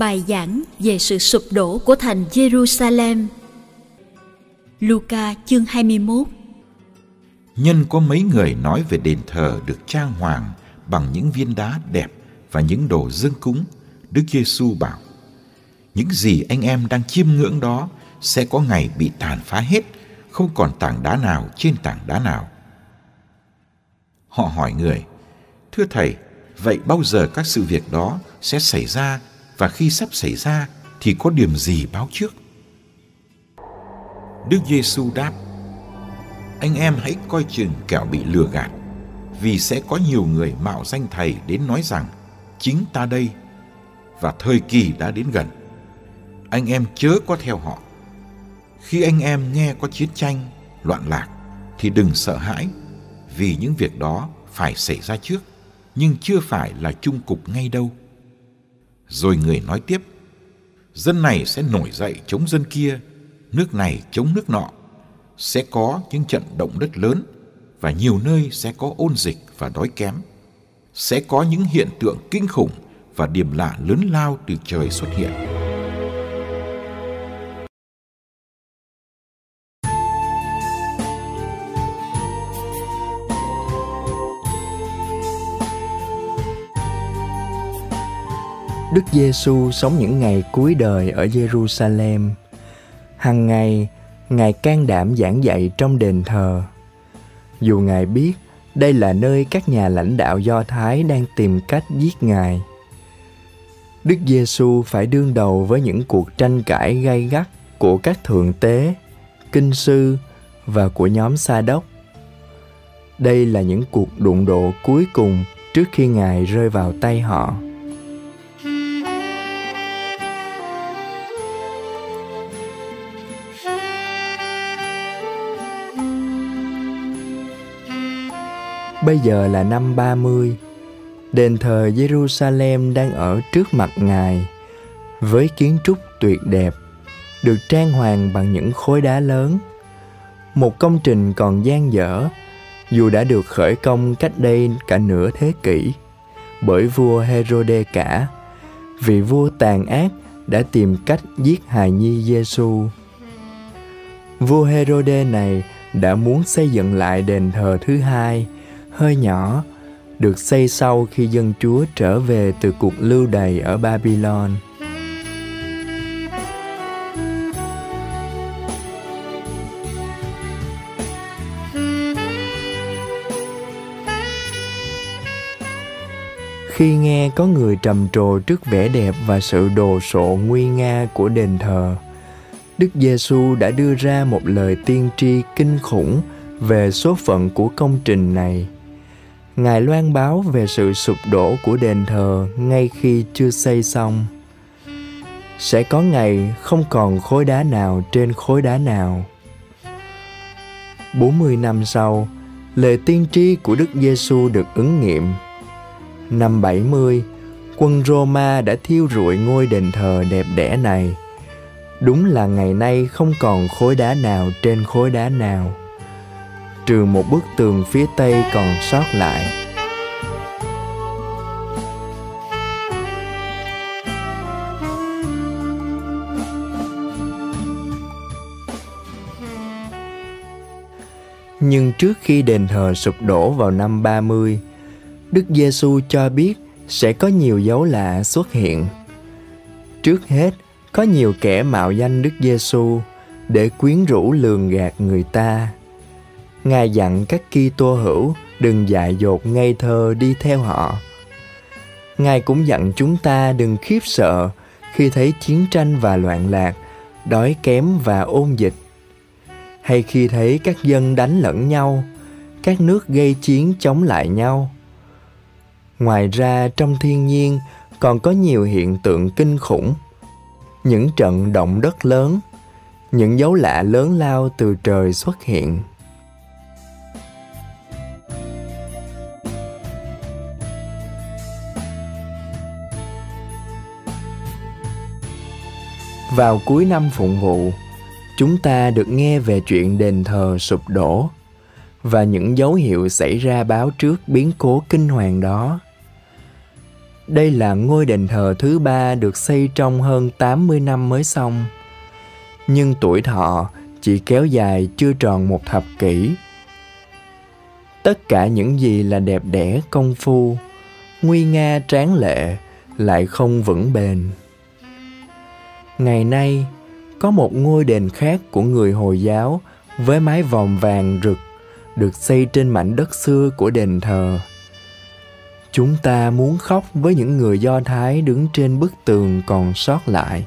Bài giảng về sự sụp đổ của thành Jerusalem. Luca chương 21 Nhân có mấy người nói về đền thờ được trang hoàng bằng những viên đá đẹp và những đồ dâng cúng. Đức Giêsu bảo: Những gì anh em đang chiêm ngưỡng đó sẽ có ngày bị tàn phá hết, không còn tảng đá nào trên tảng đá nào. Họ hỏi người: Thưa thầy, vậy bao giờ các sự việc đó sẽ xảy ra và khi sắp xảy ra thì có điểm gì báo trước? Đức Giêsu đáp: Anh em hãy coi chừng kẻo bị lừa gạt, vì sẽ có nhiều người mạo danh thầy đến nói rằng chính ta đây và thời kỳ đã đến gần. Anh em chớ có theo họ. Khi anh em nghe có chiến tranh, loạn lạc thì đừng sợ hãi, vì những việc đó phải xảy ra trước, nhưng chưa phải là chung cục ngay đâu rồi người nói tiếp, dân này sẽ nổi dậy chống dân kia, nước này chống nước nọ. Sẽ có những trận động đất lớn và nhiều nơi sẽ có ôn dịch và đói kém. Sẽ có những hiện tượng kinh khủng và điểm lạ lớn lao từ trời xuất hiện. Đức Giêsu sống những ngày cuối đời ở Jerusalem. Hằng ngày, Ngài can đảm giảng dạy trong đền thờ. Dù Ngài biết đây là nơi các nhà lãnh đạo Do Thái đang tìm cách giết Ngài. Đức Giêsu phải đương đầu với những cuộc tranh cãi gay gắt của các thượng tế, kinh sư và của nhóm Sa đốc. Đây là những cuộc đụng độ cuối cùng trước khi Ngài rơi vào tay họ. Bây giờ là năm 30. Đền thờ Jerusalem đang ở trước mặt Ngài với kiến trúc tuyệt đẹp, được trang hoàng bằng những khối đá lớn. Một công trình còn dang dở, dù đã được khởi công cách đây cả nửa thế kỷ bởi vua Herode cả, vì vua tàn ác đã tìm cách giết hài nhi Giêsu. Vua Herode này đã muốn xây dựng lại đền thờ thứ hai hơi nhỏ được xây sau khi dân Chúa trở về từ cuộc lưu đày ở Babylon. Khi nghe có người trầm trồ trước vẻ đẹp và sự đồ sộ nguy nga của đền thờ, Đức Giêsu đã đưa ra một lời tiên tri kinh khủng về số phận của công trình này. Ngài loan báo về sự sụp đổ của đền thờ ngay khi chưa xây xong. Sẽ có ngày không còn khối đá nào trên khối đá nào. 40 năm sau, lời tiên tri của Đức Giêsu được ứng nghiệm. Năm 70, quân Roma đã thiêu rụi ngôi đền thờ đẹp đẽ này. Đúng là ngày nay không còn khối đá nào trên khối đá nào trừ một bức tường phía tây còn sót lại Nhưng trước khi đền thờ sụp đổ vào năm 30, Đức Giêsu cho biết sẽ có nhiều dấu lạ xuất hiện. Trước hết, có nhiều kẻ mạo danh Đức Giêsu để quyến rũ lường gạt người ta. Ngài dặn các Kitô hữu đừng dại dột ngây thơ đi theo họ. Ngài cũng dặn chúng ta đừng khiếp sợ khi thấy chiến tranh và loạn lạc, đói kém và ôn dịch. Hay khi thấy các dân đánh lẫn nhau, các nước gây chiến chống lại nhau. Ngoài ra trong thiên nhiên còn có nhiều hiện tượng kinh khủng. Những trận động đất lớn, những dấu lạ lớn lao từ trời xuất hiện. Vào cuối năm phụng vụ, chúng ta được nghe về chuyện đền thờ sụp đổ và những dấu hiệu xảy ra báo trước biến cố kinh hoàng đó. Đây là ngôi đền thờ thứ ba được xây trong hơn 80 năm mới xong. Nhưng tuổi thọ chỉ kéo dài chưa tròn một thập kỷ. Tất cả những gì là đẹp đẽ công phu, nguy nga tráng lệ lại không vững bền. Ngày nay, có một ngôi đền khác của người Hồi giáo với mái vòm vàng rực được xây trên mảnh đất xưa của đền thờ. Chúng ta muốn khóc với những người Do Thái đứng trên bức tường còn sót lại.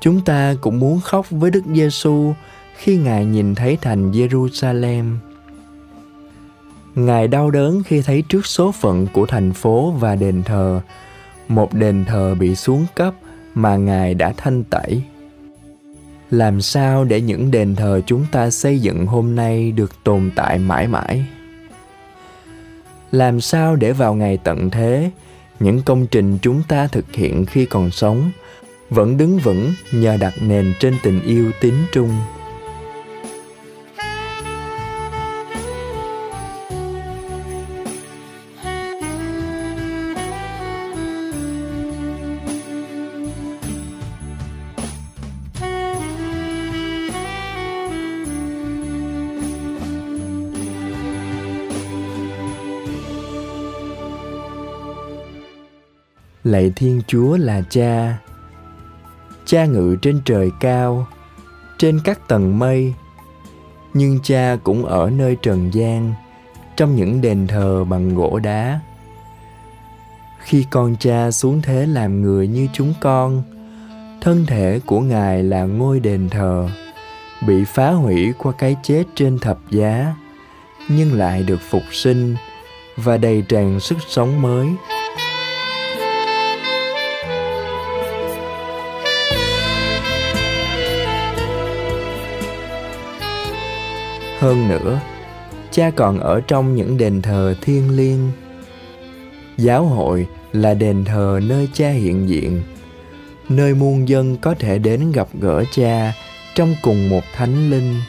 Chúng ta cũng muốn khóc với Đức Giêsu khi Ngài nhìn thấy thành Jerusalem. Ngài đau đớn khi thấy trước số phận của thành phố và đền thờ, một đền thờ bị xuống cấp mà Ngài đã thanh tẩy. Làm sao để những đền thờ chúng ta xây dựng hôm nay được tồn tại mãi mãi? Làm sao để vào ngày tận thế, những công trình chúng ta thực hiện khi còn sống vẫn đứng vững nhờ đặt nền trên tình yêu tín trung lạy thiên chúa là cha. Cha ngự trên trời cao, trên các tầng mây. Nhưng cha cũng ở nơi trần gian, trong những đền thờ bằng gỗ đá. Khi con cha xuống thế làm người như chúng con, thân thể của ngài là ngôi đền thờ, bị phá hủy qua cái chết trên thập giá, nhưng lại được phục sinh và đầy tràn sức sống mới. Hơn nữa. Cha còn ở trong những đền thờ thiêng liêng. Giáo hội là đền thờ nơi cha hiện diện. Nơi muôn dân có thể đến gặp gỡ cha trong cùng một thánh linh.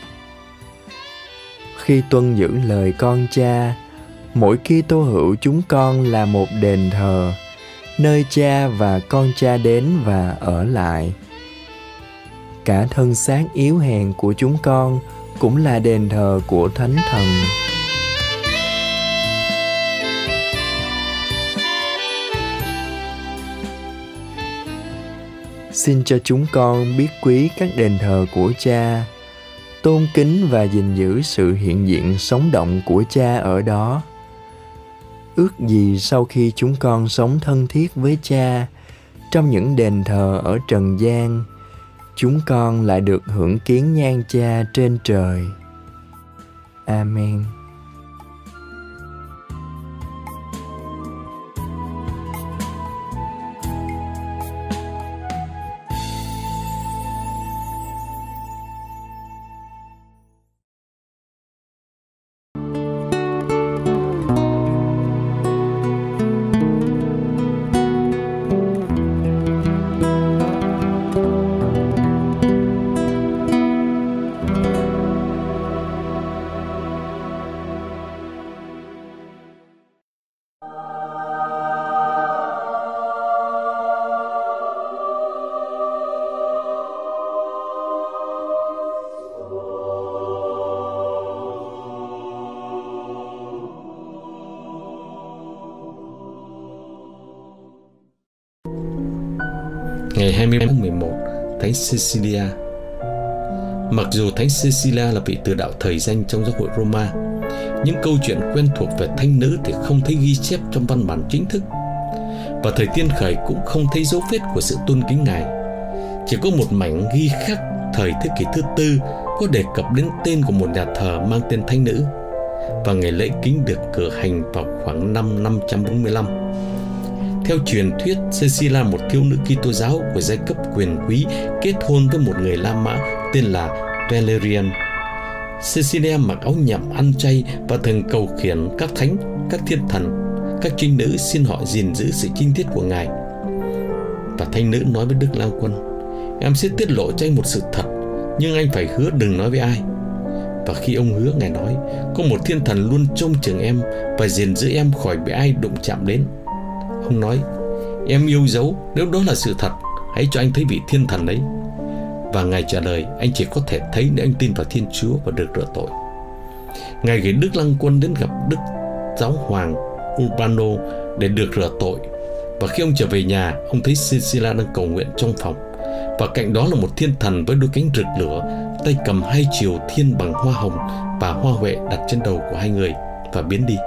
Khi tuân giữ lời con cha, mỗi khi tô hữu chúng con là một đền thờ, nơi cha và con cha đến và ở lại. Cả thân xác yếu hèn của chúng con cũng là đền thờ của thánh thần. Xin cho chúng con biết quý các đền thờ của cha, tôn kính và gìn giữ sự hiện diện sống động của cha ở đó. Ước gì sau khi chúng con sống thân thiết với cha, trong những đền thờ ở trần gian chúng con lại được hưởng kiến nhan cha trên trời. Amen. Ngày 21 tháng 11 Thánh Cecilia Mặc dù Thánh Cecilia là vị từ đạo thời danh trong giáo hội Roma, những câu chuyện quen thuộc về thánh nữ thì không thấy ghi chép trong văn bản chính thức. Và thời tiên khởi cũng không thấy dấu vết của sự tôn kính Ngài. Chỉ có một mảnh ghi khắc thời thế kỷ thứ tư có đề cập đến tên của một nhà thờ mang tên thánh nữ và ngày lễ kính được cử hành vào khoảng năm 545. Theo truyền thuyết, Cecilia, một thiếu nữ Kitô giáo của giai cấp quyền quý, kết hôn với một người La Mã tên là Valerian. Cecilia mặc áo nhậm ăn chay và thường cầu khiển các thánh, các thiên thần, các trinh nữ xin họ gìn giữ sự trinh tiết của ngài. Và thanh nữ nói với Đức Lao Quân, em sẽ tiết lộ cho anh một sự thật, nhưng anh phải hứa đừng nói với ai. Và khi ông hứa Ngài nói Có một thiên thần luôn trông chừng em Và gìn giữ em khỏi bị ai đụng chạm đến Ông nói. Em yêu dấu, nếu đó là sự thật, Hãy cho anh thấy vị thiên thần đấy Và Ngài trả lời, Anh chỉ có thể thấy nếu anh tin vào Thiên Chúa Và được rửa tội. Ngài gửi Đức Lăng Quân đến gặp Đức Giáo Hoàng Urbano Để được rửa tội. Và khi ông trở về nhà, Ông thấy Cecilia đang cầu nguyện trong phòng. Và cạnh đó là một thiên thần với đôi cánh rực lửa, tay cầm hai chiều thiên bằng hoa hồng và hoa huệ đặt trên đầu của hai người và biến đi.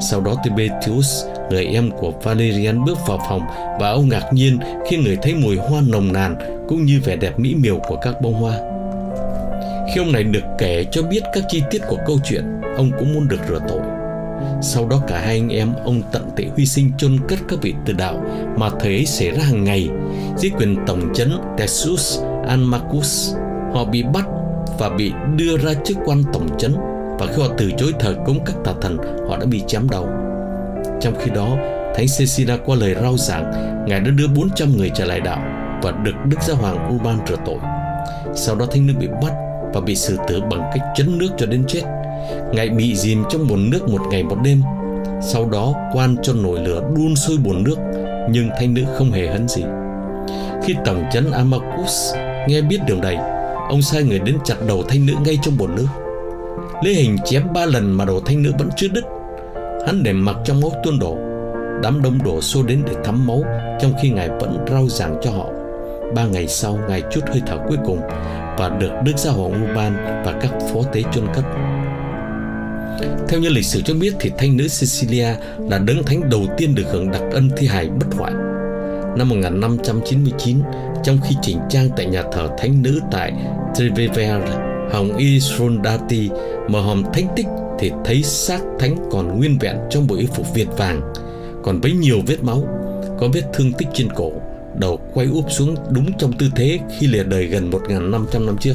Sau đó Tibetius, người em của Valerian bước vào phòng và ông ngạc nhiên khi người thấy mùi hoa nồng nàn cũng như vẻ đẹp mỹ miều của các bông hoa. Khi ông này được kể cho biết các chi tiết của câu chuyện, ông cũng muốn được rửa tội. Sau đó cả hai anh em ông tận tị hy sinh chôn cất các vị từ đạo mà thời ấy xảy ra hàng ngày dưới quyền tổng chấn Tessus Anmacus họ bị bắt và bị đưa ra chức quan tổng chấn và khi họ từ chối thờ cúng các tà thần, họ đã bị chém đầu. Trong khi đó, thánh Cecilia qua lời rao giảng, ngài đã đưa 400 người trở lại đạo và được đức giáo hoàng Urban rửa tội. Sau đó thánh nữ bị bắt và bị xử tử bằng cách chấn nước cho đến chết. Ngài bị dìm trong bồn nước một ngày một đêm. Sau đó, quan cho nồi lửa đun sôi bồn nước, nhưng thánh nữ không hề hấn gì. Khi tổng chấn Amacus nghe biết điều này, Ông sai người đến chặt đầu thanh nữ ngay trong bồn nước. Lê Hình chém ba lần mà đầu thanh nữ vẫn chưa đứt. Hắn để mặc trong máu tuôn đổ. Đám đông đổ xô đến để thắm máu Trong khi Ngài vẫn rau giảng cho họ. Ba ngày sau Ngài chút hơi thở cuối cùng Và được Đức Giáo Hoàng Urban Và các phó tế chôn cất. Theo như lịch sử cho biết Thì thanh nữ Cecilia Là đấng thánh đầu tiên được hưởng đặc ân thi hài bất hoại. Năm 1599 Trong khi chỉnh trang tại nhà thờ thánh nữ tại Trevevere, Hồng Y Srondati mở hòm thánh tích thì thấy xác thánh còn nguyên vẹn trong bộ y phục việt vàng, còn với nhiều vết máu, có vết thương tích trên cổ, đầu quay úp xuống đúng trong tư thế khi lìa đời gần 1.500 năm trước.